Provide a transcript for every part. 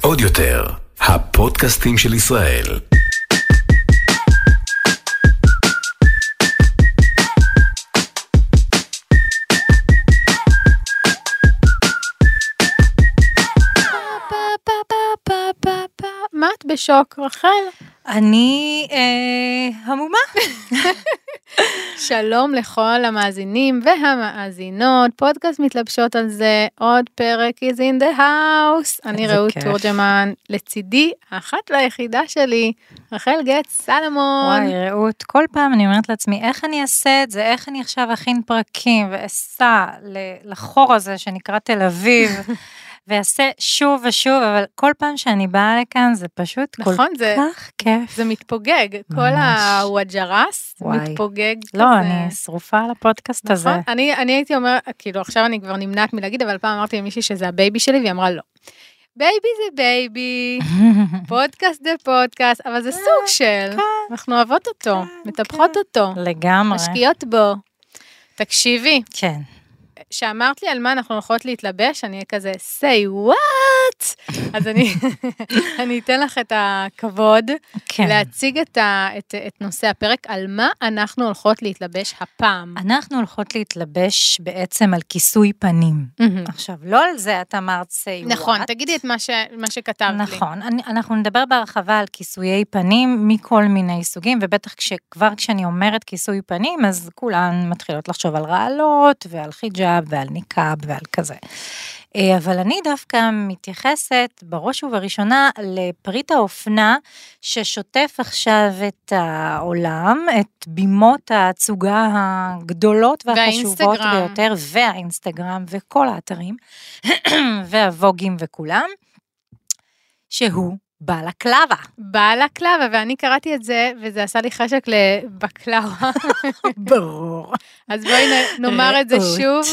עוד יותר, הפודקאסטים של ישראל. מה את בשוק, רחל? אני אה, המומה. שלום לכל המאזינים והמאזינות, פודקאסט מתלבשות על זה, עוד פרק is in the house. אני רעות. תורג'מן, לצידי האחת והיחידה שלי, רחל גט סלמון. וואי, רעות, כל פעם אני אומרת לעצמי, איך אני אעשה את זה? איך אני עכשיו אכין פרקים ואסע לחור הזה שנקרא תל אביב, ואעשה שוב ושוב, אבל כל פעם שאני באה לכאן זה פשוט כל נכון, זה- כך כיף. זה מתפוגג, כל ממש. הוואג'ראס וואי. מתפוגג לא, כזה. אני שרופה על הפודקאסט הזה. נכון, אני, אני הייתי אומרת, כאילו עכשיו אני כבר נמנעת מלהגיד, אבל פעם אמרתי למישהי שזה ה baby שלי, והיא אמרה לא. baby זה baby, פודקאסט זה פודקאסט, אבל זה סוג של, אנחנו אוהבות אותו, כן, מטפחות כן. אותו, לגמרי. משקיעות בו. תקשיבי, כן. שאמרת לי על מה אנחנו הולכות להתלבש, אני אהיה כזה, say what? אז אני, אני אתן לך את הכבוד כן. להציג את, ה, את, את נושא הפרק, על מה אנחנו הולכות להתלבש הפעם. אנחנו הולכות להתלבש בעצם על כיסוי פנים. עכשיו, לא על זה את אמרת say נכון, what. תגידי את מה, ש, מה שכתבת לי. נכון, אנחנו נדבר בהרחבה על כיסויי פנים מכל מיני סוגים, ובטח כשכבר כשאני אומרת כיסוי פנים, אז כולן מתחילות לחשוב על רעלות ועל חיג'אב ועל ניקאב ועל כזה. אה, אבל אני דווקא מתייחסת בראש ובראשונה לפריט האופנה ששוטף עכשיו את העולם, את בימות ההצוגה הגדולות והחשובות והאינסטגרם. ביותר, והאינסטגרם וכל האתרים, והווגים וכולם, שהוא בלקלבה. בלקלבה, ואני קראתי את זה, וזה עשה לי חשק לבקלאווה. ברור. אז בואי נאמר את זה. שוב.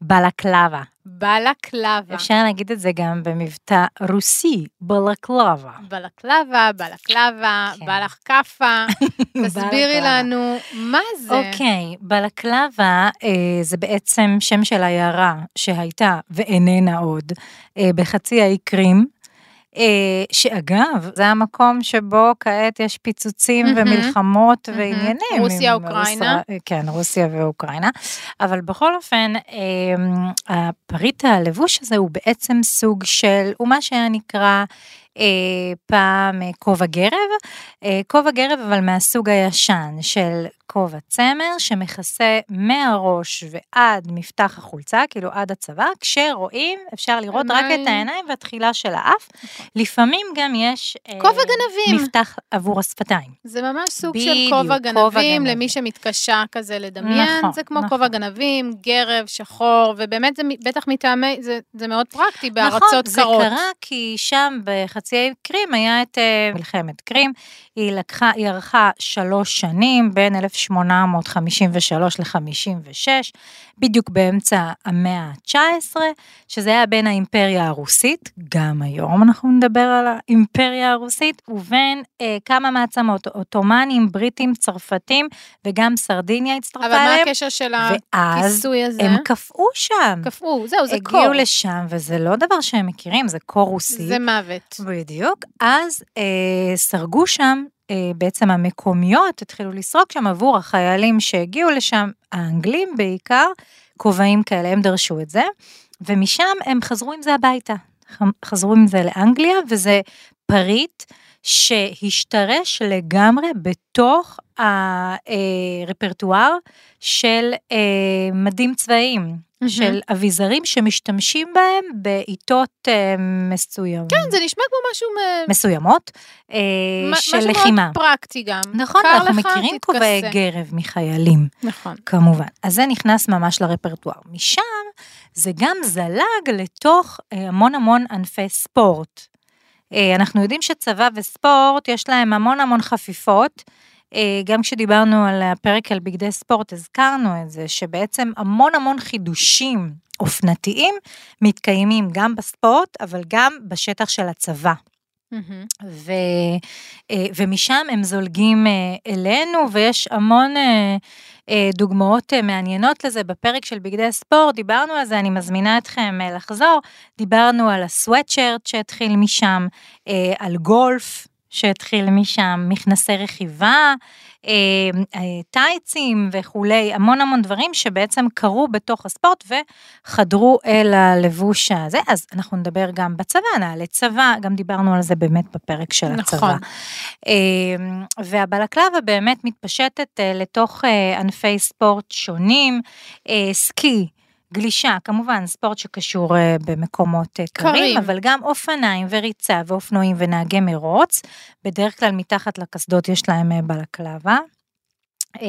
בלקלבה. בלקלבה. אפשר להגיד את זה גם במבטא רוסי, בלקלבה. בלקלבה, בלקלבה, כן. בלח כאפה. תסבירי. לנו מה זה. אוקיי, בלקלבה אה, זה בעצם שם של עיירה שהייתה ואיננה עוד אה, בחצי האי קרים. אה, שאגב, זה המקום שבו כעת יש פיצוצים. ומלחמות. ועניינים. רוסיה, אוקראינה. ישראל- כן, רוסיה ואוקראינה. אבל בכל אופן, אה, הפריט הלבוש הזה הוא בעצם סוג של, הוא מה שהיה נקרא אה, פעם אה, כובע גרב, אה, כובע גרב אבל מהסוג הישן של כובע צמר שמכסה מהראש ועד מפתח החולצה, כאילו עד הצוואר, כשרואים אפשר לראות רק עיניים. את העיניים והתחילה של האף. לפעמים גם יש אה, כובע גנבים. מפתח עבור השפתיים. זה ממש סוג של בדיוק, כובע כובע גנבים, גנבים. למי שמתקשה כזה לדמיין, נכון, זה כמו נכון. כובע גנבים, גרב, שחור, ובאמת זה בטח מטעמי, זה, זה מאוד פרקטי נכון, בארצות זה קרות. קרה כי שם בחצי האי קרים היה את אה, מלחמת קרים, היא לקחה, היא ארכה שלוש שנים, בין 1853 ל-56, בדיוק באמצע המאה ה-19, שזה היה בין האימפריה הרוסית, גם היום אנחנו נדבר על האימפריה הרוסית, ובין אה, כמה מעצמות, עות'מאנים, בריטים, צרפתים, וגם סרדיניה הצטרפה אבל מה אליהם, הקשר של ואז הכיסוי הזה? הם קפאו שם. קפאו, זהו, זה קור. הגיעו לשם, וזה לא דבר שהם מכירים, זה קור רוסי. זה מוות. בדיוק. אז אה, סרגו שם, בעצם המקומיות התחילו לסרוק שם עבור החיילים שהגיעו לשם, האנגלים בעיקר, כובעים כאלה, הם דרשו את זה, ומשם הם חזרו עם זה הביתה. חזרו עם זה לאנגליה, וזה פריט שהשתרש לגמרי בתוך הרפרטואר של אה, מדים צבאיים, של אביזרים שמשתמשים בהם בעיתות אה, מסוימות. כן, זה נשמע כמו משהו מ- מסוימות אה, מ- של משהו לחימה. מאוד פרקטי גם. נכון, אנחנו לך, מכירים. כובעי גרב מחיילים, נכון. כמובן. אז זה נכנס ממש לרפרטואר. משם זה גם זלג לתוך אה, המון המון ענפי ספורט. אה, אנחנו יודעים שצבא וספורט יש להם המון המון חפיפות. אה, גם כשדיברנו על הפרק על בגדי ספורט, הזכרנו את זה, שבעצם המון המון חידושים אופנתיים מתקיימים גם בספורט, אבל גם בשטח של הצבא. מהמם. ו, אה, ומשם הם זולגים אה, אלינו, ויש המון דוגמאות מעניינות לזה. בפרק של בגדי ספורט דיברנו על זה, אני מזמינה אתכם לחזור. דיברנו על הסוואטשרט שהתחיל משם, על גולף שהתחיל משם, מכנסי רכיבה, אה, אה, טייצים וכולי, המון המון דברים שבעצם קרו בתוך הספורט וחדרו אל הלבוש הזה. אז אנחנו נדבר גם בצבא, נעלי צבא, גם דיברנו על זה באמת בפרק של הצבא. נכון. אה, והבלקלבה באמת מתפשטת לתוך ענפי ספורט שונים, סקי. גלישה, כמובן, ספורט שקשור אה, במקומות אה, קרים. אבל גם אופניים וריצה ואופנועים ונהגי מרוץ. בדרך כלל מתחת לקסדות יש להם אה, בלקלבה. אה,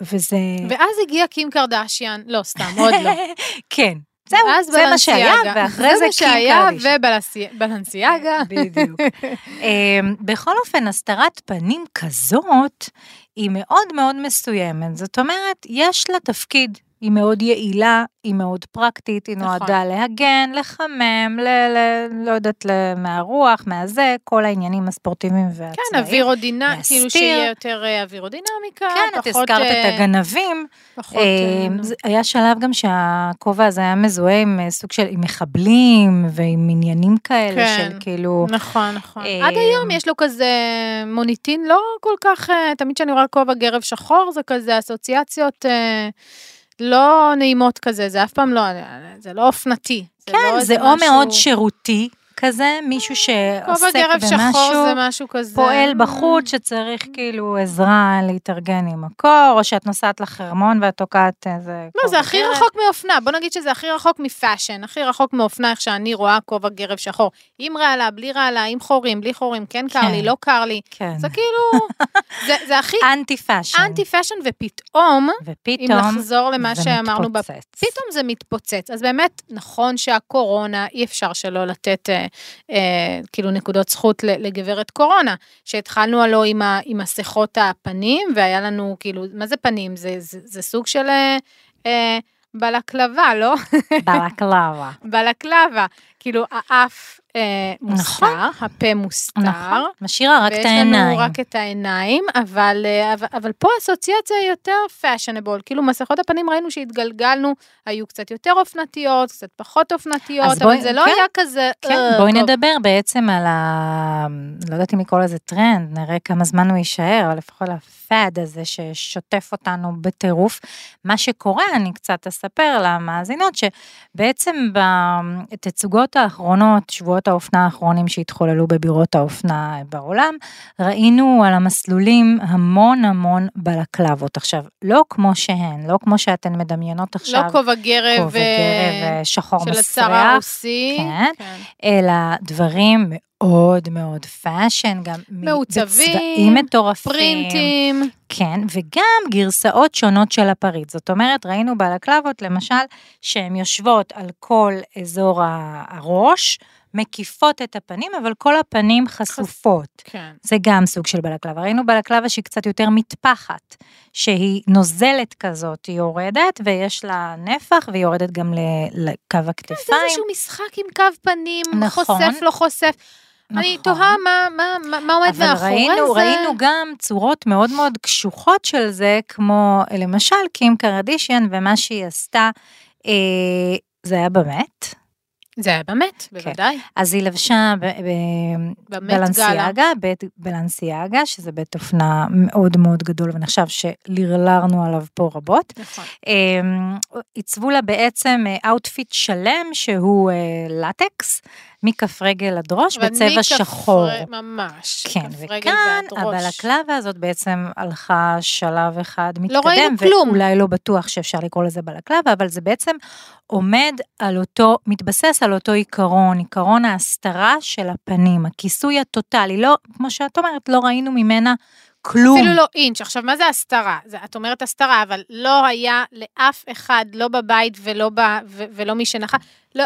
וזה... ואז הגיע קים קרדשיאן, לא, סתם, עוד לא. כן, זהו, זה מה שהיה. ואחרי זה מה קים שהיה, קרדישן. ובלנסיאגה. בדיוק. אמ, בכל אופן, הסתרת פנים כזאת היא מאוד מאוד מסוימת. זאת אומרת, יש לה תפקיד. היא מאוד יעילה, היא מאוד פרקטית, היא נכון. נועדה להגן, לחמם, ל, ל, לא יודעת, ל- מהרוח, מהזה, כל העניינים הספורטיביים והצבאיים. כן, אווירודינמי, כאילו. שיהיה יותר אה, אווירודינמיקה, כן, את פחות... הזכרת אה, את הגנבים. פחות... אה, אמ, זה- היה שלב גם שהכובע הזה היה מזוהה עם אה, סוג של עם מחבלים ועם עניינים כאלה כן. של כאילו... נכון, נכון. אה, עד היום יש לו כזה מוניטין לא כל כך, אה, תמיד כשאני רואה כובע גרב שחור, זה כזה אסוציאציות אה, לא נעימות כזה, זה אף פעם לא, זה לא אופנתי. זה לא כן, זה או משהו- מאוד שירותי כזה, מישהו שעוסק במשהו, זה משהו כזה. פועל בחוץ שצריך כאילו עזרה להתארגן עם הקור, או שאת נוסעת לחרמון ואת תוקעת איזה... לא, זה הכי גרב. רחוק מאופנה, בוא נגיד שזה הכי רחוק מ fashion, הכי רחוק מאופנה, איך שאני רואה כובע גרב שחור. עם רעלה, בלי רעלה, עם חורים, בלי חורים, כן קר כן. לי, לא קר לי. כן. זה כאילו, זה- זה הכי אנטי fashion. אנטי fashion, ופתאום, אם ופתאום לחזור למה זה שאמרנו, מתפוצץ. פתאום זה מתפוצץ. אז באמת, נכון שהקורונה, אי אפשר שלא לתת אה, כאילו נקודות זכות לגברת קורונה, שהתחלנו הלא עם, ה- עם מסכות הפנים, והיה לנו כאילו, מה זה פנים? זה, זה, זה סוג של אה, אה, בלקלבה, לא? בלקלבה. בלקלבה. כאילו, האף מוסתר, נכון. הפה מוסתר. נכון, משאירה רק את ויש לנו העיניים. רק את העיניים, אבל, אה, אבל, אבל פה האסוציאציה היא יותר פאשנבול, כאילו מסכות הפנים ראינו שהתגלגלנו, היו קצת יותר אופנתיות, קצת פחות אופנתיות, אז אבל בואי- זה לא כן, היה כזה, כן, אה, בואי טוב. נדבר בעצם על ה... לא יודעת אם לקרוא לזה טרנד, נראה כמה זמן הוא יישאר, אבל לפחות ה fad הזה ששוטף אותנו בטירוף. מה שקורה, אני קצת אספר למאזינות, שבעצם בתצוגות האחרונות, שבועות האופנה האחרונים שהתחוללו בבירות האופנה בעולם, ראינו על המסלולים המון המון בלקלבות. עכשיו, לא כמו שהן, לא כמו שאתן מדמיינות עכשיו, לא כובע גרב, כובע אה, גרב אה, שחור של מסריח. הצר הרוסי, כן. אלא דברים מאוד מאוד fashion, גם מעוצבים, בצבעים מטורפים. פרינטים, כן, וגם גרסאות שונות של הפריט. זאת אומרת, ראינו בלקלבות, למשל, שהן יושבות על כל אזור הראש, מקיפות את הפנים, אבל כל הפנים חשופות. כן. זה גם סוג של בלקלבה. ראינו בלקלבה שהיא קצת יותר מטפחת, שהיא נוזלת כזאת, היא יורדת ויש לה נפח והיא יורדת גם לקו זה הכתפיים. איזשהו משחק עם קו פנים, נכון. חושף, לא חושף. אני נכון. תוהה מה, מה, מה, עומד אבל מאחורי ראינו, זה. ראינו גם צורות מאוד מאוד קשוחות של זה, כמו למשל קים קרדישיאן ומה שהיא עשתה, אה, זה היה באמת. זה היה באמת, כן. בוודאי. אז היא לבשה ב- ב- באמת גאלה. בלנסיאגה, בית בלנסיאגה, שזה בית אופנה מאוד מאוד גדול ונחשב שלרלרנו עליו פה רבות. נכון. אמ, עיצבו לה בעצם outfit שלם שהוא אה, לטקס, מכף רגל עד ראש, אבל בצבע שחור. ממש. כן, כף רגל וכאן ועד ראש. הבלקלבה הזאת בעצם הלכה שלב אחד מתקדם, ראינו כלום. ואולי לא בטוח שאפשר לקרוא לזה בלקלבה, אבל זה בעצם עומד על אותו, מתבסס על אותו עיקרון, עיקרון ההסתרה של הפנים, הכיסוי הטוטלי, לא, כמו שאת אומרת, לא ראינו ממנה כלום. אפילו לא אינץ'. עכשיו, מה זה הסתרה? זה, את אומרת הסתרה, אבל לא היה לאף אחד, לא בבית ולא, ב, ו, ולא מי שנחה, לא,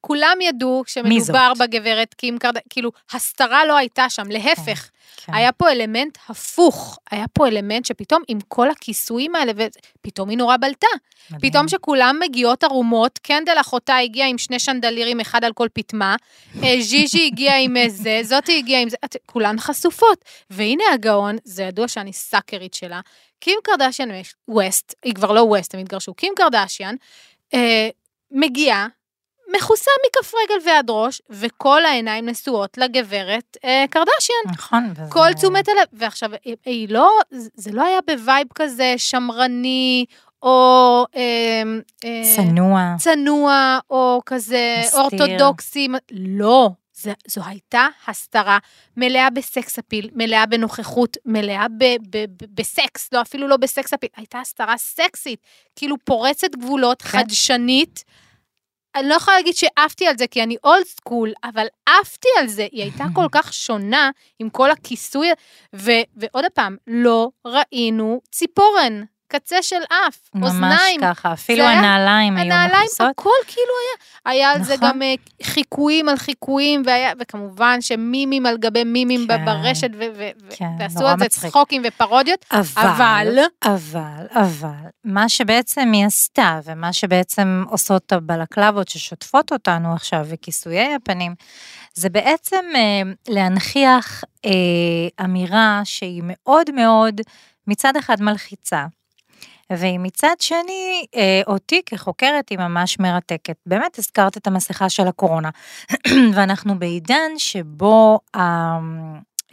כולם ידעו? שמדובר בגברת קים קרדשיאן, כאילו, הסתרה לא הייתה שם, להפך. כן. היה פה אלמנט הפוך, היה פה אלמנט שפתאום עם כל הכיסויים האלה, ופתאום היא נורא בלטה. מדהים. פתאום שכולם מגיעות ערומות, קנדל אחותה הגיעה עם שני שנדלירים, אחד על כל פטמה, אה, ז'יז'י הגיעה עם זה, זאתי הגיעה עם זה, את- כולן חשופות. והנה הגאון, זה ידוע שאני סאקרית שלה, קים קרדשיאן ווסט, היא כבר לא ווסט, הם התגרשו, קים קרדשיאן, אה, מגיעה, מכוסה מכף רגל ועד ראש, וכל העיניים נשואות לגברת אה, קרדשיאן. נכון. וזה- כל תשומת הלב, ועכשיו, היא, היא לא, זה לא היה ב vibe כזה שמרני, או אה, אה, צנוע. צנוע, או כזה מסתיר. אורתודוקסי, לא. זה, זו הייתה הסתרה מלאה בסקס אפיל, מלאה בנוכחות, מלאה ב, ב, ב, בסקס, לא אפילו לא בסקס אפיל, הייתה הסתרה סקסית, כאילו פורצת גבולות, כן. חדשנית. אני לא יכולה להגיד שעפתי על זה כי אני אולד סקול, אבל עפתי על זה, היא הייתה כל כך שונה עם כל הכיסוי, ו, ועוד פעם, לא ראינו ציפורן, קצה של אף, ממש אוזניים, ככה, אפילו היה- הנעליים היו הנעליים, מכוסות. הכל כאילו היה. היה על זה נכון. גם אה, חיקויים על חיקויים, והיה, וכמובן שמימים על גבי מימים כן. ברשת, ו- ו- כן, ועשו על זה מצחיק. צחוקים ופרודיות, אבל, אבל- אבל, אבל, מה שבעצם היא עשתה, ומה שבעצם עושות הבלקלבות ששוטפות אותנו עכשיו, וכיסויי הפנים, זה בעצם אה, להנכיח אה, אמירה שהיא מאוד מאוד, מצד אחד מלחיצה, והיא מצד שני, אה, אותי כחוקרת היא ממש מרתקת. באמת הזכרת את המסכה של הקורונה, ואנחנו בעידן שבו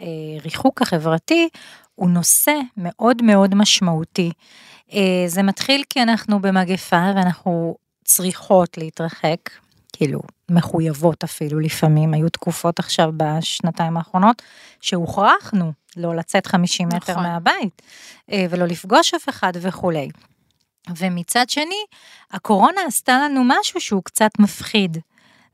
הריחוק החברתי הוא נושא מאוד מאוד משמעותי. אה, זה מתחיל כי אנחנו במגפה ואנחנו צריכות להתרחק, כאילו מחויבות אפילו לפעמים, היו תקופות עכשיו בשנתיים האחרונות שהוכרחנו לא לצאת 50 מטר נכון. מהבית אה, ולא לפגוש אף אחד וכולי. ומצד שני, הקורונה עשתה לנו משהו שהוא קצת מפחיד.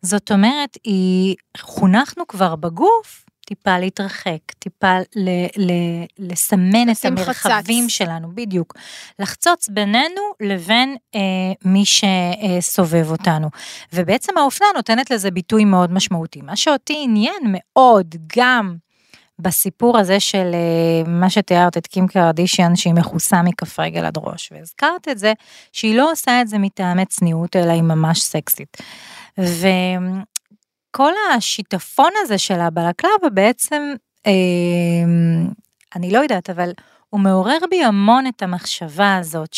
זאת אומרת, היא, חונכנו כבר בגוף טיפה להתרחק, טיפה ל, ל, לסמן את המרחבים חצץ. שלנו, בדיוק. לחצוץ בינינו לבין אה, מי שסובב אותנו. ובעצם האופנה נותנת לזה ביטוי מאוד משמעותי. מה שאותי עניין מאוד גם בסיפור הזה של אה, מה שתיארת את קים קרדישיאן שהיא מכוסה מכף רגל עד ראש, והזכרת את זה שהיא לא עושה את זה מטעמי צניעות אלא היא ממש סקסית. וכל השיטפון הזה של הבלקלבה בעצם, אה, אני לא יודעת, אבל הוא מעורר בי המון את המחשבה הזאת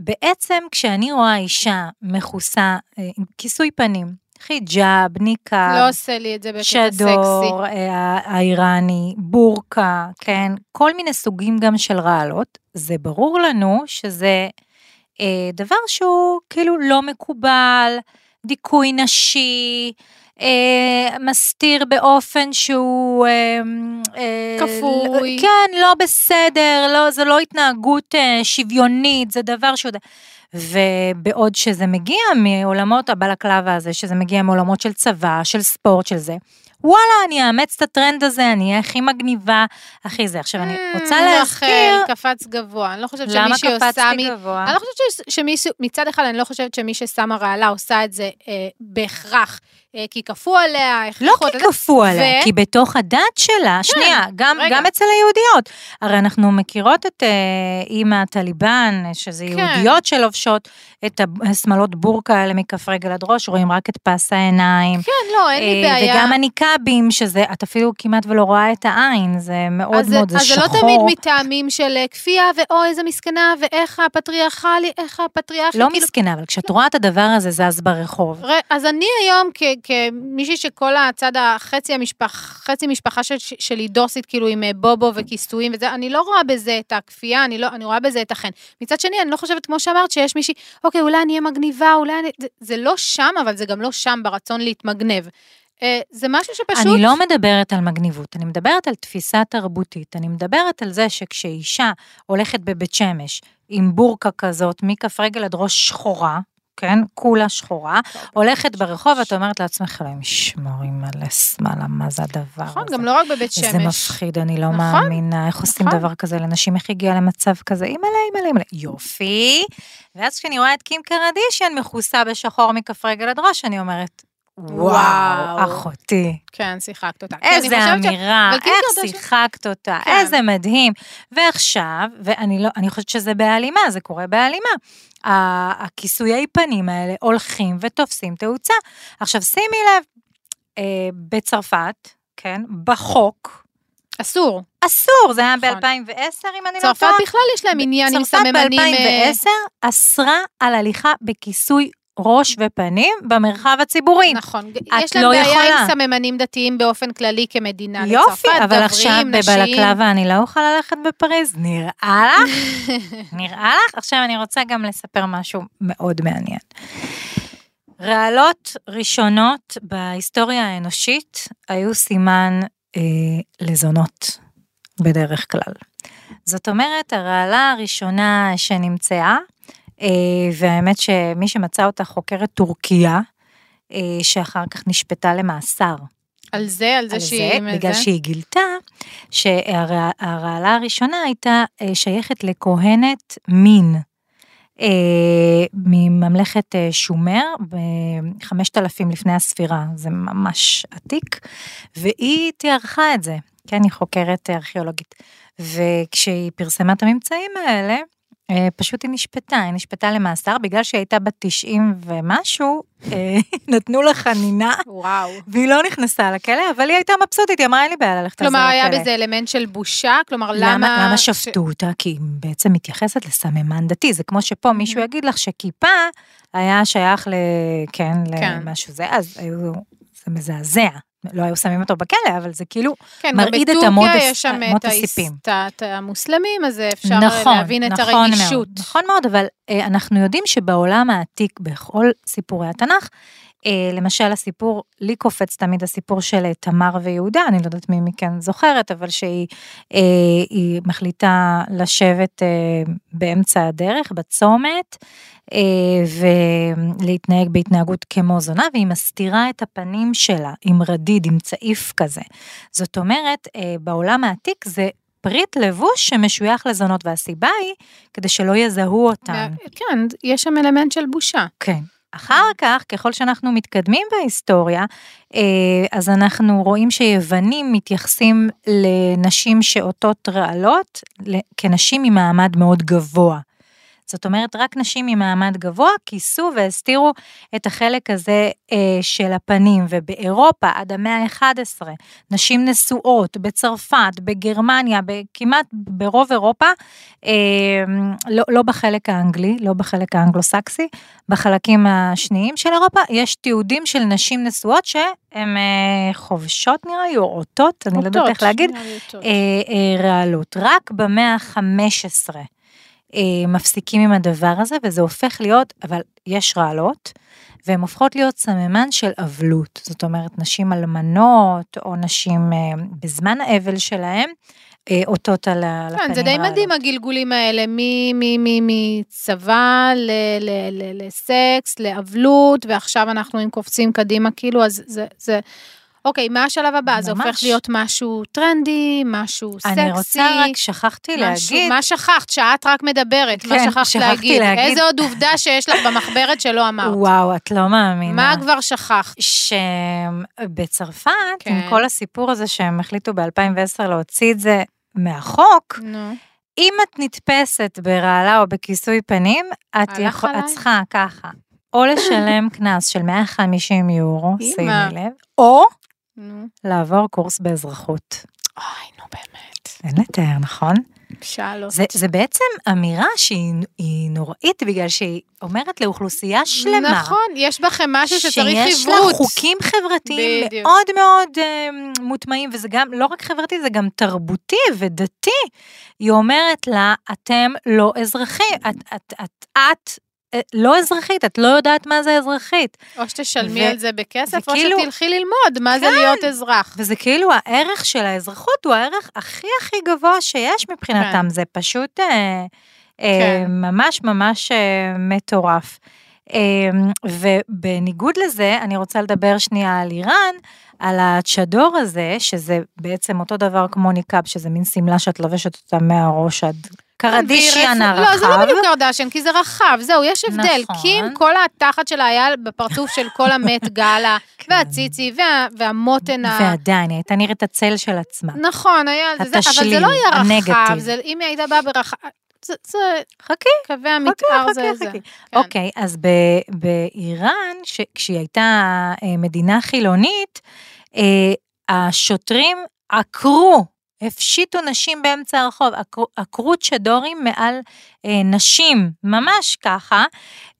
שבעצם כשאני רואה אישה מכוסה אה, עם כיסוי פנים, חיג'אב, ניקאב, לא עושה לי את זה בקטע סקסי. שדור אה, האיראני, בורקה, כן, כל מיני סוגים גם של רעלות, זה ברור לנו שזה אה, דבר שהוא כאילו לא מקובל, דיכוי נשי, אה, מסתיר באופן שהוא... אה, אה, כפוי. כן, לא בסדר, לא, זה לא התנהגות אה, שוויונית, זה דבר שהוא... ובעוד שזה מגיע מעולמות הבלקלבה הזה, שזה מגיע מעולמות של צבא, של ספורט, של זה, וואלה, אני אאמץ את הטרנד הזה, אני אהיה הכי מגניבה, הכי זה. עכשיו, אני רוצה אה, להזכיר... רחל, קפץ גבוה, אני לא חושבת למה שמישהי עושה... קפצתי מ- גבוה? אני לא חושבת שמישהו, מצד אחד אני לא חושבת שמי ששמה רעלה עושה את זה אה, בהכרח, אה, כי כפו עליה, לא כי. כפו עליה, כי בתוך הדת שלה, שנייה, גם, אצל היהודיות. הרי אנחנו מכירות את אימא הטליבן, שזה כן. יהודיות שלובשות את השמלות בורקה האלה מכף רגל עד ראש, רואים רק את פס העיניים. כן, לא, אין לי אה, בעיה. וגם הניקאבים, שזה, את אפילו כמעט ולא רואה את העין, זה מאוד אז, מאוד, זה אז שחור. זה לא תמיד מטעמים של אה, כפייה, ואוי, איזה מסכנה, ואיך הפטריארכלי, איך הפטריארכי, לא כאילו, מסכנה, אבל כשאת רואה את הדבר הזה זז ברחוב. ר- אז אני היום כ- כמישהי שכל הצד, החצי המשפח, חצי משפחה של, שלי דוסית, כאילו עם אה, בובו וכיסויים וזה, אני לא רואה בזה את הכפייה, אני, לא, אני רואה בזה את החן. מצד שני, אני לא חושבת, כמו שאמרת, שיש מישהי, אוקיי, אולי אני אהיה מגניבה, אולי אני... זה, זה לא שם, אבל זה גם לא שם ברצון להתמגנב. אה, זה משהו שפשוט... אני לא מדברת על מגניבות, אני מדברת על תפיסה תרבותית, אני מדברת על זה שכשאישה הולכת בבית שמש עם בורקה כזאת, מכף רגל עד ראש שחורה, כן, כולה שחורה, הולכת ברחוב, ואת אומרת לעצמך, אלוהים ישמור, אימא'לה שמאלה, מה זה הדבר הזה? נכון, גם לא רק בבית שמש. איזה מפחיד, אני לא נכון, מאמינה, איך עושים נכון. דבר כזה לנשים, איך הגיעה למצב כזה, אימא'לה, אימא'לה, אימא'לה, יופי. ואז כשאני רואה את קים קרדישן מכוסה בשחור מכף רגל עד ראש, אני אומרת, וואו. אחותי, כן, שיחקת אותה. אני איזה ש- אמירה, קים איך שיחקת אותה, כן. איזה מדהים. ועכשיו, ואני לא, אני חושבת שזה בהלימה, זה קורה בהלימה. הכיסויי פנים האלה הולכים ותופסים תאוצה. עכשיו שימי לב, אה, בצרפת, כן, בחוק, אסור. אסור, זה היה נכון. ב-2010 אם אני לא צרפת טועה. בכלל יש להם עניין עם צרפת סממנים... אה, ב-2010 אסרה על הליכה בכיסוי ראש ופנים במרחב הציבורי. נכון, יש להם לא בעיה יכולה. עם סממנים דתיים באופן כללי כמדינה. יופי, לצרפת, אבל גברים, עכשיו נשים. בבלקלבה אני לא אוכל ללכת בפריז, נראה לך? נראה לך? עכשיו אני רוצה גם לספר משהו מאוד מעניין. רעלות ראשונות בהיסטוריה האנושית היו סימן אה, לזונות, בדרך כלל. זאת אומרת, הרעלה הראשונה שנמצאה, אה, והאמת שמי שמצא אותה חוקרת טורקיה, אה, שאחר כך נשפטה למאסר. על זה, על זה על שהיא... זה, עם בגלל זה? שהיא גילתה שהרעלה הראשונה הייתה אה, שייכת לכהנת מין. אה, מממלכת אה, שומר ב-5000 לפני הספירה, זה ממש עתיק, והיא תיארכה את זה, כן, היא חוקרת ארכיאולוגית. וכשהיא פרסמה את הממצאים האלה, אה, פשוט היא נשפטה, היא נשפטה למאסר, בגלל שהיא הייתה בת 90 ומשהו, אה, נתנו לה חנינה. וואו. והיא לא נכנסה לכלא, אבל היא הייתה מבסוטית, היא אמרה, אין לי בעיה ללכת זה כלומר, לכלא. היה בזה אלמנט של בושה? כלומר, למה... למה, למה שפטו אותה? כי היא בעצם מתייחסת לסממן דתי, זה כמו שפה מישהו יגיד לך שכיפה היה שייך ל... כן, כן. למשהו זה, אז היו, זה מזעזע. לא היו שמים אותו בכלא, אבל זה כאילו כן, מרעיד את בטורקיה אמות הס- יש שם את הסיפים. ההס- את- את המוסלמים, אז אפשר נכון, להבין את נכון הרגישות. מאוד, נכון מאוד, אבל אה, אנחנו יודעים שבעולם העתיק, בכל סיפורי התנ"ך, למשל הסיפור, לי קופץ תמיד הסיפור של אה, תמר ויהודה, אני לא יודעת מי מכן זוכרת, אבל שהיא אה, היא מחליטה לשבת אה, באמצע הדרך, בצומת, אה, ולהתנהג בהתנהגות כמו זונה, והיא מסתירה את הפנים שלה עם רדיד, עם צעיף כזה. זאת אומרת, אה, בעולם העתיק זה פריט לבוש שמשוייך לזונות, והסיבה היא כדי שלא יזהו אותן. כן, יש שם אלמנט של בושה. כן. אחר כך, ככל שאנחנו מתקדמים בהיסטוריה, אה, אז אנחנו רואים שיוונים מתייחסים לנשים שעוטות רעלות כנשים ממעמד מאוד גבוה. זאת אומרת, רק נשים ממעמד גבוה כיסו והסתירו את החלק הזה אה, של הפנים, ובאירופה עד המאה ה-11, נשים נשואות, בצרפת, בגרמניה, כמעט ברוב אירופה, אה, לא, לא בחלק האנגלי, לא בחלק האנגלו-סקסי, בחלקים השניים של אירופה, יש תיעודים של נשים נשואות שהן אה, חובשות נראה לי, או עוטות, אני לא יודעת איך אותות, להגיד, אותות. אה, אה, רעלות. רק במאה ה-15 אה, מפסיקים עם הדבר הזה, וזה הופך להיות, אבל יש רעלות, והן הופכות להיות סממן של אבלות. זאת אומרת, נשים אלמנות, או נשים אה, בזמן האבל שלהם, אה, עוטות על הפנים כן, זה די. מדהים הגלגולים האלה, מצבא ל- ל- ל- לסקס, לאבלות, ועכשיו אנחנו אם קופצים קדימה, כאילו, אז זה, זה, אוקיי, מה השלב הבא? זה. הופך להיות משהו טרנדי, משהו סקסי. אני רוצה רק, שכחתי משהו, להגיד, מה שכחת? שאת רק מדברת, מה כן, שכחת שכחתי להגיד? להגיד. איזה עוד עובדה שיש לך במחברת שלא אמרת? וואו, את לא מאמינה. מה כבר שכחת? שבצרפת, כן. עם כל הסיפור הזה שהם החליטו ב-2010 להוציא את זה מהחוק, נו, אם את נתפסת ברעלה או בכיסוי פנים, את, יכול, צריכה ככה, או לשלם קנס של 150 יורו. שימי לב, או נו. לעבור קורס באזרחות. אוי, נו באמת. אין לתאר, נכון? שאלות. זה, זה בעצם אמירה שהיא היא נוראית, בגלל שהיא אומרת לאוכלוסייה שלמה, נכון, יש בכם משהו שצריך שיש לה. חוקים חברתיים בדיוק. מאוד מאוד אה, מוטמעים, וזה גם לא רק חברתי, זה גם תרבותי ודתי. היא אומרת לה, אתם לא אזרחים, את, את, את, את אה, לא אזרחית, את לא יודעת מה זה אזרחית. או שתשלמי ו- על זה בכסף, זה או כאילו- שתלכי ללמוד מה זה כן. להיות אזרח. וזה כאילו הערך של האזרחות הוא הערך הכי הכי גבוה שיש מבחינתם, זה פשוט אה, אה, כן. ממש ממש אה, מטורף. אמ, ובניגוד לזה, אני רוצה לדבר שנייה על איראן, על הצ'דור הזה, שזה בעצם אותו דבר כמו ניקאב, שזה מין שמלה שאת לובשת אותה מהראש עד קרדישיאן הרחב. לא, זה לא בדיוק קרדשיאן, כי זה רחב, זהו, יש הבדל. נכון. קים, כל התחת שלה היה בפרצוף של כל המט גאלה, כן. והציצי, וה- והמותן ה... ועדיין, היא הייתה נראית הצל של עצמה. נכון, היה זה, זה, אבל זה לא היה רחב, הנגטיב. זה, אם היא הייתה באה ברחב, זה, זה חכי, קווי המתאר זה חכי, זה. חכי. כן. אוקיי, אז ב- באיראן, ש- כשהיא הייתה אה, מדינה חילונית, אה, השוטרים עקרו, הפשיטו נשים באמצע הרחוב, עקרו- צ'דורים מעל אה, נשים, ממש ככה.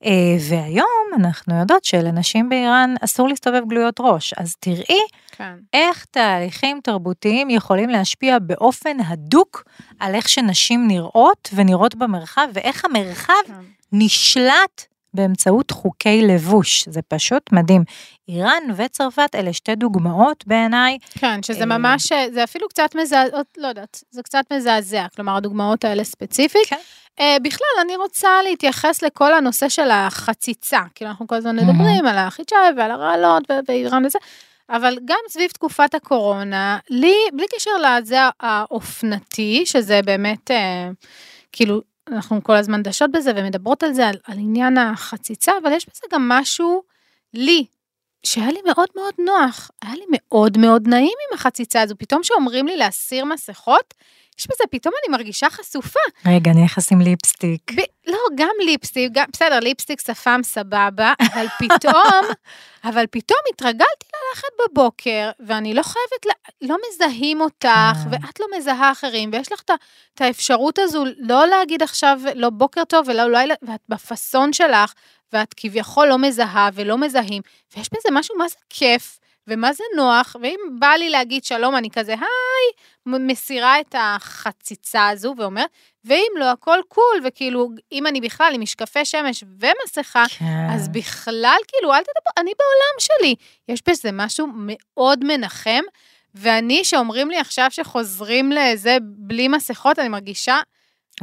אה, והיום אנחנו יודעות שלנשים באיראן אסור להסתובב גלויות ראש, אז תראי כן. איך תהליכים תרבותיים יכולים להשפיע באופן הדוק על איך שנשים נראות ונראות במרחב, ואיך המרחב כן. נשלט באמצעות חוקי לבוש. זה פשוט מדהים. איראן וצרפת אלה שתי דוגמאות בעיניי. כן, שזה אה, ממש, זה אפילו קצת מזעזע, לא יודעת, זה קצת מזעזע, כלומר הדוגמאות האלה ספציפית. כן. אה, בכלל, אני רוצה להתייחס לכל הנושא של החציצה, כאילו אנחנו כל הזמן. מדברים על החיג'אב ועל הרעלות ואיראן וזה, אבל גם סביב תקופת הקורונה, לי, בלי קשר לזה האופנתי, שזה באמת, אה, כאילו, אנחנו כל הזמן דשות בזה ומדברות על זה, על, על עניין החציצה, אבל יש בזה גם משהו, לי, שהיה לי מאוד מאוד נוח, היה לי מאוד מאוד נעים עם החציצה הזו, פתאום שאומרים לי להסיר מסכות, יש בזה, פתאום אני מרגישה חשופה. רגע, אני נכנס עם ליפסטיק. ב- לא, גם ליפסטיק, גם, בסדר, ליפסטיק שפם סבבה, אבל פתאום, אבל פתאום התרגלתי ללכת בבוקר, ואני לא חייבת, ל- לא מזהים אותך, כן. ואת לא מזהה אחרים, ויש לך את האפשרות הזו לא להגיד עכשיו, לא בוקר טוב ולא לילה, ואת בפאסון שלך, ואת כביכול לא מזהה ולא מזהים, ויש בזה משהו, מה זה כיף, ומה זה נוח, ואם בא לי להגיד שלום, אני כזה, היי, מסירה את החציצה הזו ואומרת, ואם לא, הכל קול, וכאילו, אם אני בכלל עם משקפי שמש ומסכה, כן. אז בכלל, כאילו, אל תדבר, אני בעולם שלי. יש בזה משהו מאוד מנחם, ואני, שאומרים לי עכשיו שחוזרים לזה בלי מסכות, אני מרגישה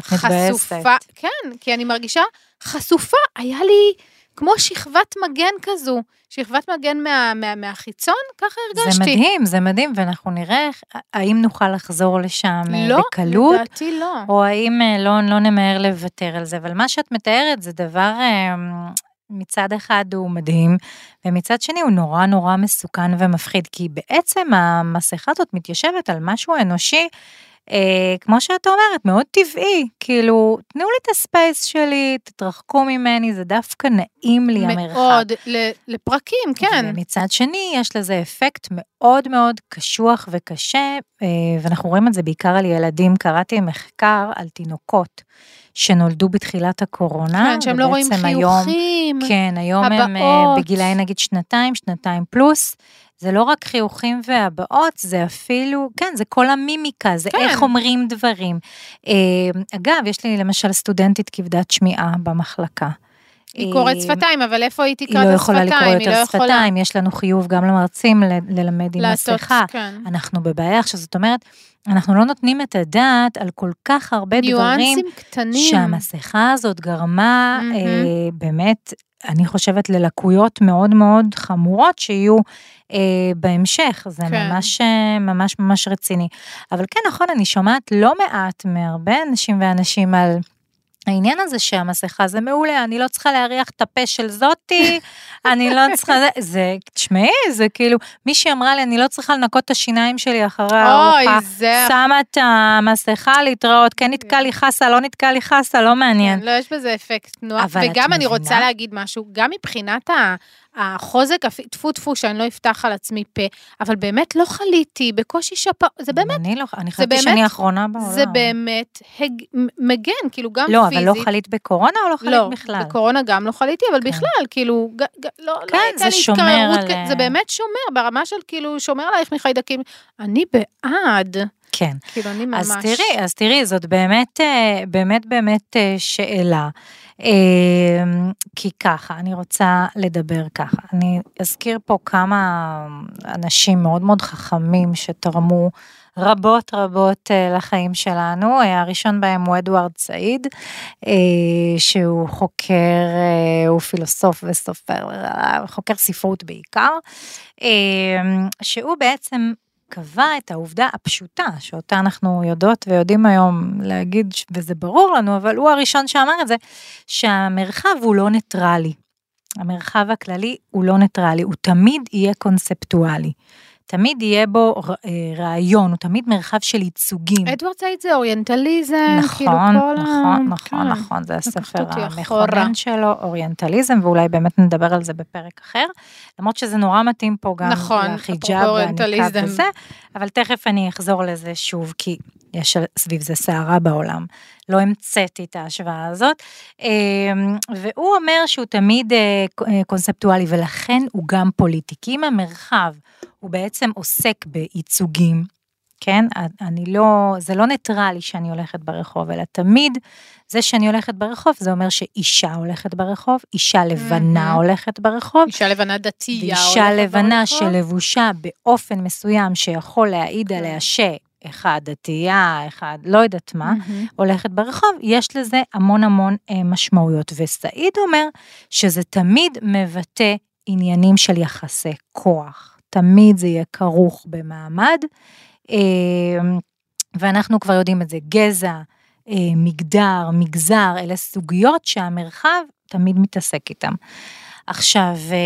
את מתבאסת. חשופה. כן, כי אני מרגישה חשופה. היה לי כמו שכבת מגן כזו, שכבת מגן מה, מה, מהחיצון, ככה הרגשתי. זה מדהים, זה מדהים, ואנחנו נראה האם נוכל לחזור לשם אה, לא, בקלות, לדעתי לא. או האם אה, לא, לא נמהר לוותר על זה. אבל מה שאת מתארת זה דבר, אה, מצד אחד הוא מדהים, ומצד שני הוא נורא נורא מסוכן ומפחיד, כי בעצם המסכה הזאת מתיישבת על משהו אנושי, אה, כמו שאת אומרת, מאוד טבעי, כאילו, תנו לי את הספייס שלי, תתרחקו ממני, זה דווקא נעים לי. מאוד, ל- לפרקים, כן. ומצד שני, יש לזה אפקט מאוד מאוד קשוח וקשה, אה, ואנחנו רואים את זה בעיקר על ילדים. קראתי מחקר על תינוקות שנולדו בתחילת הקורונה, כן, שהם לא רואים ובעצם היום, חיוכים. כן, היום הם אה, הבעות. בגילאי נגיד שנתיים, שנתיים פלוס. זה לא רק חיוכים והבעות, זה אפילו, כן, זה כל המימיקה, זה כן. איך אומרים דברים. אה, אגב, יש לי למשל סטודנטית כבדת שמיעה במחלקה. היא קוראת אה, שפתיים, אבל איפה היא תקרא לא את יכולה לקרוא השפתיים? היא לא יותר יכולה שפתיים, יש לנו חיוב גם למרצים ללמד עם מסכה. כן. אנחנו בבעיה עכשיו, זאת אומרת, אנחנו לא נותנים את הדעת על כל כך הרבה דברים קטנים. שהמסכה הזאת גרמה מהמם. אה, באמת, אני חושבת, ללקויות מאוד מאוד חמורות שיהיו אה, בהמשך. זה כן. ממש אה, ממש ממש רציני. אבל כן, נכון, אני שומעת לא מעט מהרבה אנשים ואנשים על... העניין הזה שהמסכה זה מעולה, אני לא צריכה להריח את הפה של זאתי, אני לא צריכה, זה, זה, תשמעי, זה כאילו, מישהי אמרה לי, אני לא צריכה לנקות את השיניים שלי אחרי הארוחה, אוי, זה... שמה את המסכה להתראות, כן נתקע לי חסה, לא נתקע לי חסה, לא מעניין. כן, לא, יש בזה אפקט את וגם אני רוצה? להגיד משהו, גם מבחינת ה- החוזק, טפו טפו, שאני לא אפתח על עצמי פה, אבל באמת לא חליתי, בקושי שפע, זה באמת, אני לא, אני חשבתי שאני האחרונה בעולם. זה באמת הג- מגן, כאילו גם לא, פיזית. אבל לא חלית בקורונה או לא חלית לא, בכלל? בקורונה גם לא חליתי, אבל כן. בכלל, כאילו, ג, ג, לא, כן, לא הייתה זה לי שומר התקררות, על- זה באמת שומר, ברמה של כאילו, שומר עלייך מחיידקים. אני בעד, כן. כאילו, אני ממש... אז תראי, אז תראי, זאת באמת, אה, באמת, באמת אה, שאלה. אה, כי ככה, אני רוצה לדבר ככה. אני אזכיר פה כמה אנשים מאוד מאוד חכמים שתרמו רבות רבות אה, לחיים שלנו. אה, הראשון בהם הוא אדוארד סעיד, אה, שהוא חוקר, הוא פילוסוף וסופר, חוקר ספרות בעיקר, שהוא בעצם קבע את העובדה הפשוטה, שאותה אנחנו יודעות ויודעים היום להגיד, וזה ברור לנו, אבל הוא הראשון שאמר את זה, שהמרחב הוא לא ניטרלי. המרחב הכללי הוא לא ניטרלי, הוא תמיד יהיה קונספטואלי. תמיד יהיה בו אה, רעיון, הוא תמיד מרחב של ייצוגים. אדוארד סייד זה אוריינטליזם, נכון, כאילו כל נכון, ה... נכון, כן. נכון, זה הספר המכונן שלו, אוריינטליזם, ואולי באמת נדבר על זה בפרק אחר, למרות שזה נורא מתאים פה גם נכון, לחיג'אב והניקה וזה, אבל תכף אני אחזור לזה שוב, כי יש סביב זה סערה בעולם. לא המצאתי את ההשוואה הזאת. אמ, והוא אומר שהוא תמיד אה, אה, קונספטואלי, ולכן הוא גם פוליטי. כי אם המרחב הוא בעצם עוסק בייצוגים, כן? אני לא, זה לא ניטרלי שאני הולכת ברחוב, אלא תמיד זה שאני הולכת ברחוב, זה אומר שאישה הולכת ברחוב, אישה לבנה mm-hmm. הולכת ברחוב. אישה לבנה דתייה הולכת ברחוב. אישה לבנה שלבושה באופן מסוים שיכול להעיד כן. עליה ש... אחד דתייה, אחד לא יודעת מה, mm-hmm. הולכת ברחוב, יש לזה המון המון אה, משמעויות. וסעיד אומר שזה תמיד מבטא עניינים של יחסי כוח. תמיד זה יהיה כרוך במעמד, אה, ואנחנו כבר יודעים את זה, גזע, אה, מגדר, מגזר, אלה סוגיות שהמרחב תמיד מתעסק איתם. עכשיו, אה,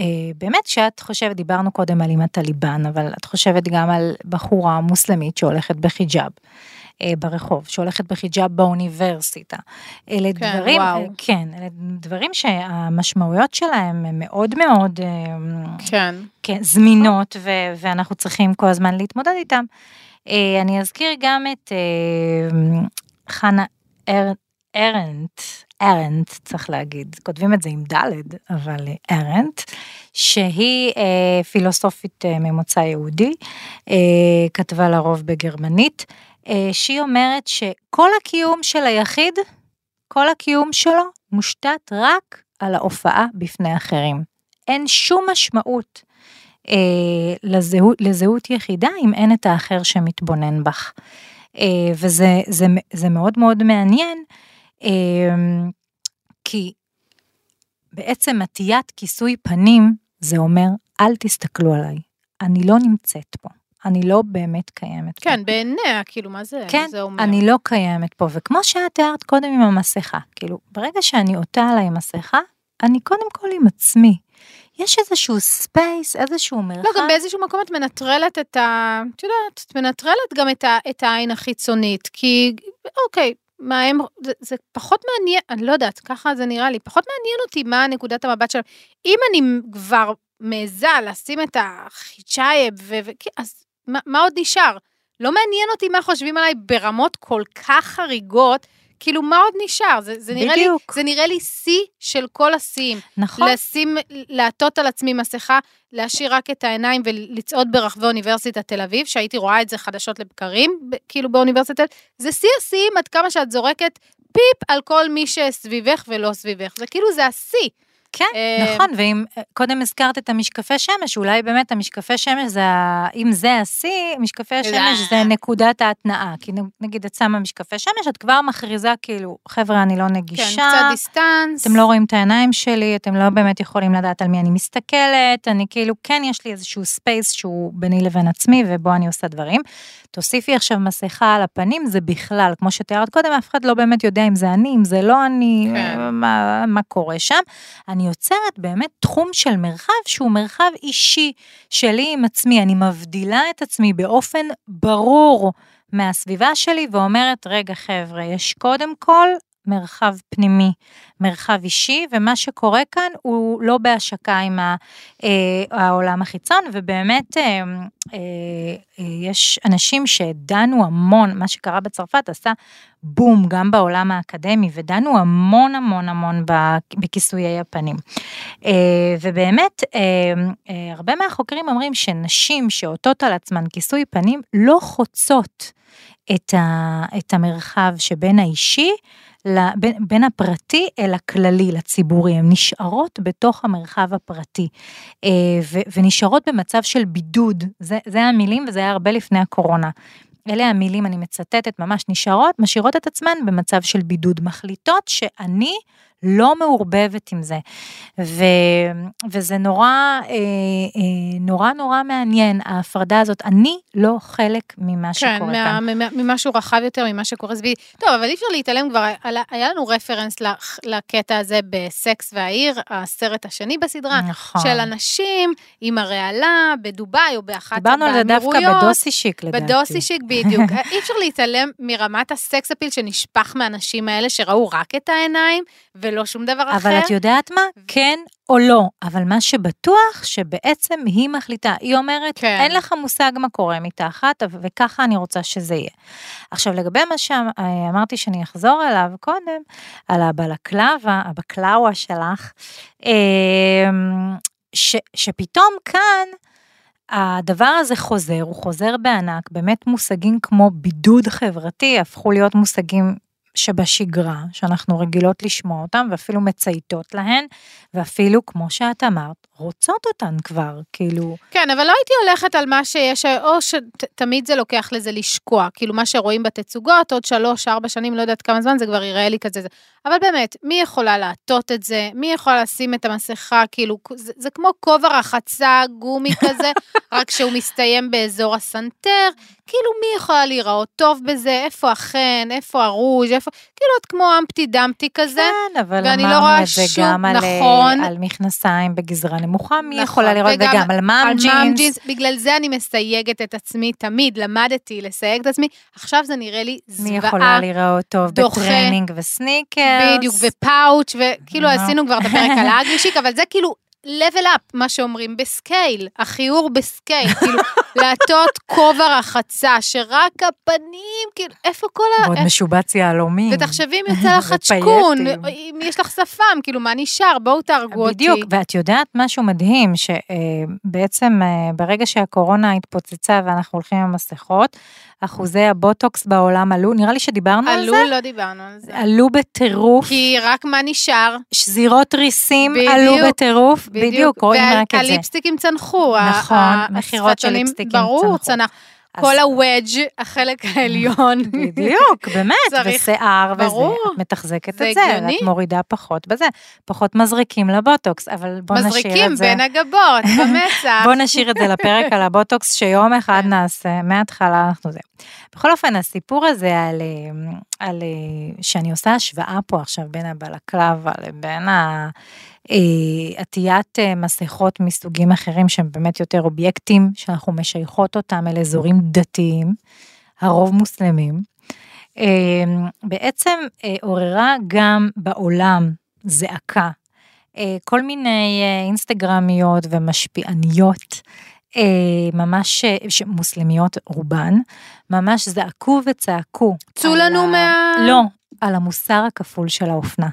אה, באמת כשאת חושבת, דיברנו קודם על אימת הליבן, אבל את חושבת גם על בחורה מוסלמית שהולכת בחיג'אב. אה, ברחוב, שהולכת בחיג'אב באוניברסיטה. אלה כן, דברים, וואו. כן, אלה דברים שהמשמעויות שלהם הן מאוד מאוד כן. כן, זמינות, ו- ואנחנו צריכים כל הזמן להתמודד איתם. אני אזכיר גם את חנה אר- ארנט, ארנט צריך להגיד, כותבים את זה עם ד', אבל ארנט, שהיא אה, פילוסופית אה, ממוצא יהודי, אה, כתבה לרוב בגרמנית, אה, שהיא אומרת שכל הקיום של היחיד, כל הקיום שלו מושתת רק על ההופעה בפני אחרים. אין שום משמעות אה, לזהות, לזהות יחידה אם אין את האחר שמתבונן בך. אה, וזה זה, זה מאוד מאוד מעניין. אמ, כי בעצם עטיית כיסוי פנים, זה אומר, אל תסתכלו עליי, אני לא נמצאת פה. אני לא באמת קיימת כן, פה. כן, בעיניה, כאילו, מה זה, כן, זה אומר? אני לא קיימת פה, וכמו שאת תיארת קודם עם המסכה, כאילו, ברגע שאני עוטה עליי מסכה, אני קודם כל עם עצמי. יש איזשהו space, איזשהו מרחב. לא, גם באיזשהו מקום את מנטרלת את ה... את יודעת, את מנטרלת גם את, ה, את העין החיצונית, כי, אוקיי, מה הם, זה, זה פחות מעניין, אני לא יודעת, ככה זה נראה לי, פחות מעניין אותי מה נקודת המבט שלהם. אם אני כבר מעיזה לשים את החיצ'ייב, אז מה, מה עוד נשאר? לא מעניין אותי מה חושבים עליי ברמות כל כך חריגות, כאילו, מה עוד נשאר? זה, זה, נראה, לי, זה נראה לי שיא של כל השיאים. נכון. לשים, לעטות על עצמי מסכה, להשאיר רק את העיניים ולצעוד ברחבי אוניברסיטת תל אביב, שהייתי רואה את זה חדשות לבקרים, כאילו באוניברסיטת, זה שיא השיאים עד כמה שאת זורקת פיפ על כל מי שסביבך ולא סביבך. זה כאילו, זה השיא. כן, אה, נכון, ואם אה, קודם הזכרת את המשקפי שמש, אולי באמת המשקפי שמש זה, אם זה השיא, משקפי השמש זה נקודת ההתנעה. כי נגיד את שמה משקפי שמש, את כבר מכריזה כאילו, חבר'ה, אני לא נגישה. כן, קצת distance. אתם לא רואים את העיניים שלי, אתם לא באמת יכולים לדעת על מי אני מסתכלת, אני כאילו, כן, יש לי איזשהו space שהוא ביני לבין עצמי, ובו אני עושה דברים. תוסיפי עכשיו מסכה על הפנים, זה בכלל, כמו שתיארת קודם, אף אחד לא באמת יודע אם זה אני, אם זה לא אני, כן. מה, מה קורה שם. אני יוצרת באמת תחום של מרחב שהוא מרחב אישי שלי עם עצמי, אני מבדילה את עצמי באופן ברור מהסביבה שלי ואומרת, רגע חבר'ה, יש קודם כל מרחב פנימי, מרחב אישי, ומה שקורה כאן הוא לא בהשקה עם אה, העולם החיצון, ובאמת אה, אה, יש אנשים שדנו המון, מה שקרה בצרפת עשה בום גם בעולם האקדמי, ודנו המון המון המון בכיסויי הפנים. ובאמת, הרבה מהחוקרים אומרים שנשים שעוטות על עצמן כיסוי פנים לא חוצות את, ה, את המרחב שבין האישי ל- בין, בין הפרטי אל הכללי, לציבורי, הן נשארות בתוך המרחב הפרטי, אה, ו, ונשארות במצב של בידוד, זה, זה המילים וזה היה הרבה לפני הקורונה. אלה המילים, אני מצטטת, ממש נשארות, משאירות את עצמן במצב של בידוד, מחליטות שאני לא מעורבבת עם זה. ו, וזה נורא, אה, אה, נורא נורא מעניין, ההפרדה הזאת, אני לא חלק ממה שקורה כן, כאן. מה, מה, ממשהו רחב יותר ממה שקורה סביבי. טוב, אבל אי אפשר להתעלם כבר, היה- לנו רפרנס לקטע הזה בסקס והעיר, הסרט השני בסדרה, נכון. של אנשים עם הרעלה בדובאי או באחת דיברנו על זה דווקא. בדוסי שיק לדעתי. בדוסי שיק בדיוק. אי אפשר להתעלם מרמת הסקס אפיל שנשפך מהאנשים האלה שראו רק את העיניים ולא שום דבר אחר. אבל את יודעת מה? כן או לא, אבל מה שבטוח, שבעצם היא מחליטה, היא אומרת, כן. אין לך מושג מה קורה מתחת, אבל- וככה אני רוצה שזה יהיה. עכשיו, לגבי מה שאמרתי שאני אחזור אליו קודם, על הבלקלבה, הבקלאווה שלך, אמ, ש, שפתאום כאן, הדבר הזה חוזר, הוא חוזר בענק, באמת מושגים כמו בידוד חברתי הפכו להיות מושגים שבשגרה, שאנחנו רגילות לשמוע אותם ואפילו מצייתות להן, ואפילו, כמו שאת אמרת, רוצות אותן כבר, כאילו, כן, אבל לא הייתי הולכת על מה שיש, או שתמיד זה לוקח לזה לשקוע, כאילו מה שרואים בתצוגות, עוד שלוש, ארבע שנים, לא יודעת כמה זמן, זה כבר יראה לי כזה. זה. אבל באמת, מי יכולה לעטות את זה? מי יכולה לשים את המסכה? כאילו, זה, זה כמו כובע רחצה גומי כזה, רק שהוא מסתיים באזור הסנטר. כאילו, מי יכולה להיראות טוב בזה? איפה החן? איפה הרוז'? איפה... כאילו, את כמו אמפטי דמפטי כזה. כן, אבל לא אמרנו רואה את זה גם על, נכון. על מכנסיים בגזרה נמוכה, מי נכון, יכולה לראות, וגם וגם על מאם ג'ינס. ג'ינס, בגלל זה אני מסייגת את עצמי תמיד, למדתי לסייג את עצמי, עכשיו זה נראה לי מי זוועה. יכולה לראות טוב דוחה. בטרנינג וסניקרס. בדיוק, ופאוץ', וכאילו נו. עשינו כבר את הפרק על ה ugly chic, אבל זה כאילו level up, מה שאומרים, ב scale, הכיעור ב scale, כאילו, לעטות כובע רחצה, שרק הפנים, כאילו, איפה כל ה... ועוד משובץ יהלומים. ותחשבי אם יוצא לך חצ'קון. אם יש לך שפם, כאילו, מה נשאר? בואו תהרגו אותי. בדיוק, ואת יודעת משהו מדהים, שבעצם אה, ברגע שהקורונה התפוצצה ואנחנו הולכים עם מסכות, אחוזי הבוטוקס בעולם עלו, נראה לי שדיברנו על עלו, זה, לא דיברנו על זה. עלו בטירוף, כי רק מה נשאר? שזירות ריסים בדיוק, עלו בטירוף, בדיוק, רואים רק את זה. והליפסטיקים צנחו. נכון, מכירות של ליפסטיקים ברור, צנחו. צנח. כל הוודג', החלק העליון. בדיוק, באמת, צריך- ושיער וזה. את מתחזקת את זה. את מורידה פחות בזה, פחות מזריקים לבוטוקס, אבל בוא נשאיר מזריקים את זה. בין הגבות, במצח. בוא נשאיר את זה לפרק על הבוטוקס שיום אחד כן. נעשה, מההתחלה אנחנו זה. בכל אופן, הסיפור הזה על, אה, על אה, שאני עושה השוואה פה עכשיו בין הבלקלבה לבין ה- עטיית אה, מסכות מסוגים אחרים שהם באמת יותר אובייקטים, שאנחנו משייכות אותם אל אזורים דתיים, הרוב מוסלמים. אה, בעצם אה, עוררה גם בעולם זעקה. אה, כל מיני אה, אינסטגרמיות ומשפיעניות, אה, ממש, אה, מוסלמיות רובן, ממש זעקו וצעקו. צאו לנו ה- מה... לא, על המוסר הכפול של האופנה.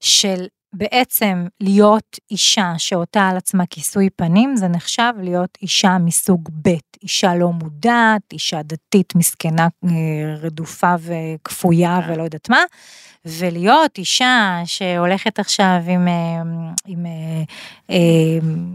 של בעצם להיות אישה שעוטה על עצמה כיסוי פנים, זה נחשב להיות אישה מסוג ב', אישה לא מודעת, אישה דתית מסכנה, אה, רדופה וכפויה ולא יודעת מה, ולהיות אישה שהולכת עכשיו עם, אה, עם אה, אה,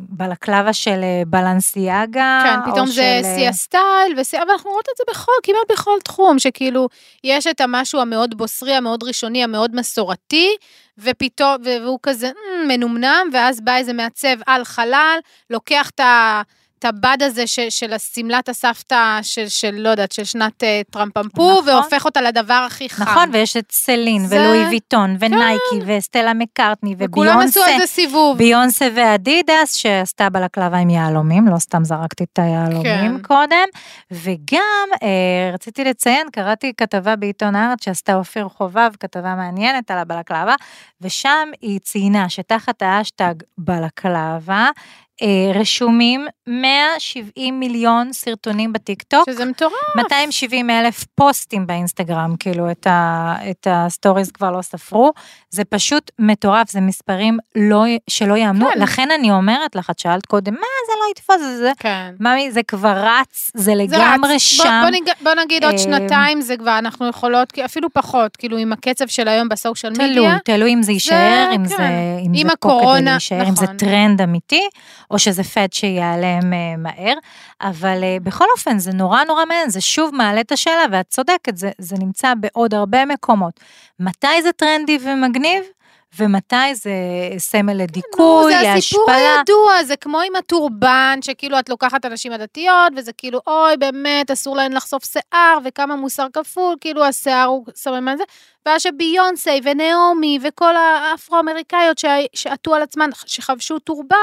בלקלבה של בלנסיאגה, כן, פתאום או זה של, שיא הסטייל, ושיא- אבל אנחנו רואות את זה בכל, כמעט בכל תחום, שכאילו, יש את המשהו המאוד בוסרי, המאוד ראשוני, המאוד מסורתי, ופתאום, והוא כזה "מ, מנומנם, ואז בא איזה מעצב על חלל, לוקח את ה... את הבד הזה ש, של השמלת הסבתא של, של, לא יודעת, של שנת אה, טראמפמפו, נכון. והופך אותה לדבר הכי חם. נכון, ויש את סלין, זה- כן. ולואי ויטון, ונייקי, וסטלה מקארטני, וכולם עשו וביונסה. על זה סיבוב. ביונסה ואדידס שעשתה בלקלבה עם יהלומים, לא סתם זרקתי את היהלומים כן. קודם, וגם אה, רציתי לציין, קראתי כתבה בעיתון הארץ שעשתה אופיר חובב, כתבה מעניינת על הבלקלבה, ושם היא ציינה שתחת האשטג בלקלבה, רשומים 170 מיליון סרטונים בטיקטוק. שזה מטורף. 270 אלף פוסטים באינסטגרם, כאילו את, ה, את ה stories כבר לא ספרו, זה פשוט מטורף, זה מספרים לא, שלא יאמנו, כן. לכן אני אומרת לך, את שאלת קודם, מה זה לא יתפוס, זה, זה, כן. ממי, זה כבר רץ, זה זה לגמרי רץ. שם. בוא, בוא, נג... בוא נגיד עוד אה, שנתיים זה כבר, אנחנו יכולות, אפילו פחות, כאילו עם הקצב של היום ב social תלוי, מדיה. תלוי אם זה יישאר, אם כן. זה, אם עם זה פה כדי הקורונה, להישאר, אם זה נכון. טרנד אמיתי, או שזה fad שיעלם אה, מהר, אבל אה, בכל אופן זה נורא נורא מעניין, זה שוב מעלה את השאלה, ואת צודקת, זה, זה נמצא בעוד הרבה מקומות. מתי זה טרנדי ומגניב? ומתי זה סמל לדיכוי, נו, זה הסיפור להשפלה. הידוע, זה כמו עם הטורבן, שכאילו את לוקחת הנשים הדתיות, וזה כאילו, אוי, באמת, אסור להן לחשוף שיער, וכמה מוסר כפול, כאילו השיער הוא סממן זה. ואז שביונסי ונעמי וכל האפרו-אמריקאיות שעטו על עצמן, שחבשו טורבן,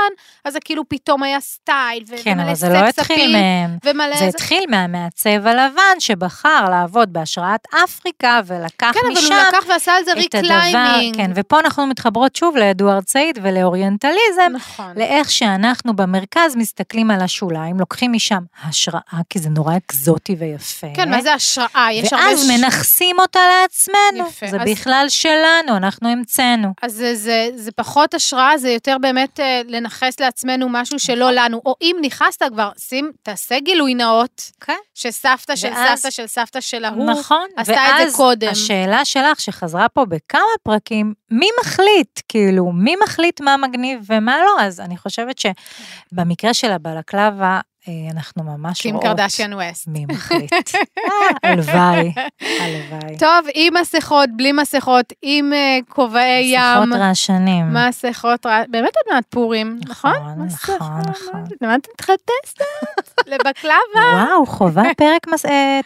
אז זה כאילו פתאום היה סטייל, כן, ומלא אבל זה לא סקס התחיל מהם. ומלא זה התחיל מהמעצב הלבן שבחר לעבוד בהשראת אפריקה ולקח כן, אבל משם את הדבר. כן, ופה אנחנו מתחברות שוב לאדוארד-סעיד ולאוריינטליזם, נכון. לאיך שאנחנו במרכז מסתכלים על השוליים, לוקחים משם השראה, כי זה נורא אקזוטי ויפה. כן, מה זה השראה? יש הרבה... ואז מנכסים אותה לעצמנו. יפה, זה אז- בכלל שלנו, אנחנו המצאנו. אז זה, זה, זה פחות השראה, זה יותר באמת אה, לנכס לעצמנו משהו שלא לנו. או אם נכנסת כבר, שים, תעשה גילוי נאות, כן. שסבתא של ואז- סבתא של סבתא של ההוא, נכון, עשתה את זה קודם. השאלה שלך שחזרה פה בכמה פרקים, מי מחליט, כאילו, מי מחליט מה מגניב ומה לא? אז אני חושבת שבמקרה של הבלקלבה, אה, אנחנו ממש קים רואות קרדשיאן ווסט. מי מחליט. אה, הלוואי, הלוואי. טוב, עם מסכות, בלי מסכות, עם אה, כובעי ים. שיחות רעשנים. מסכות, רע- באמת עוד מעט פורים, נכון? נכון, נכון, נכון. למה את מתחפשת? לבקלבה. וואו, חובה פרק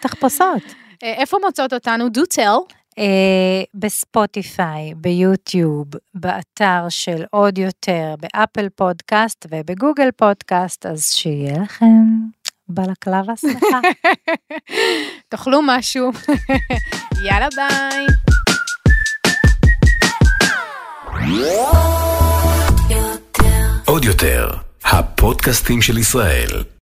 תחפושות. איפה מוצאות אותנו? do tell. אה, בספוטיפיי, ביוטיוב, באתר של עוד יותר, באפל פודקאסט ובגוגל פודקאסט, אז שיהיה לכם בלקלבה שמחה. תאכלו משהו. יאללה ביי. עוד יותר, הפודקאסטים של ישראל.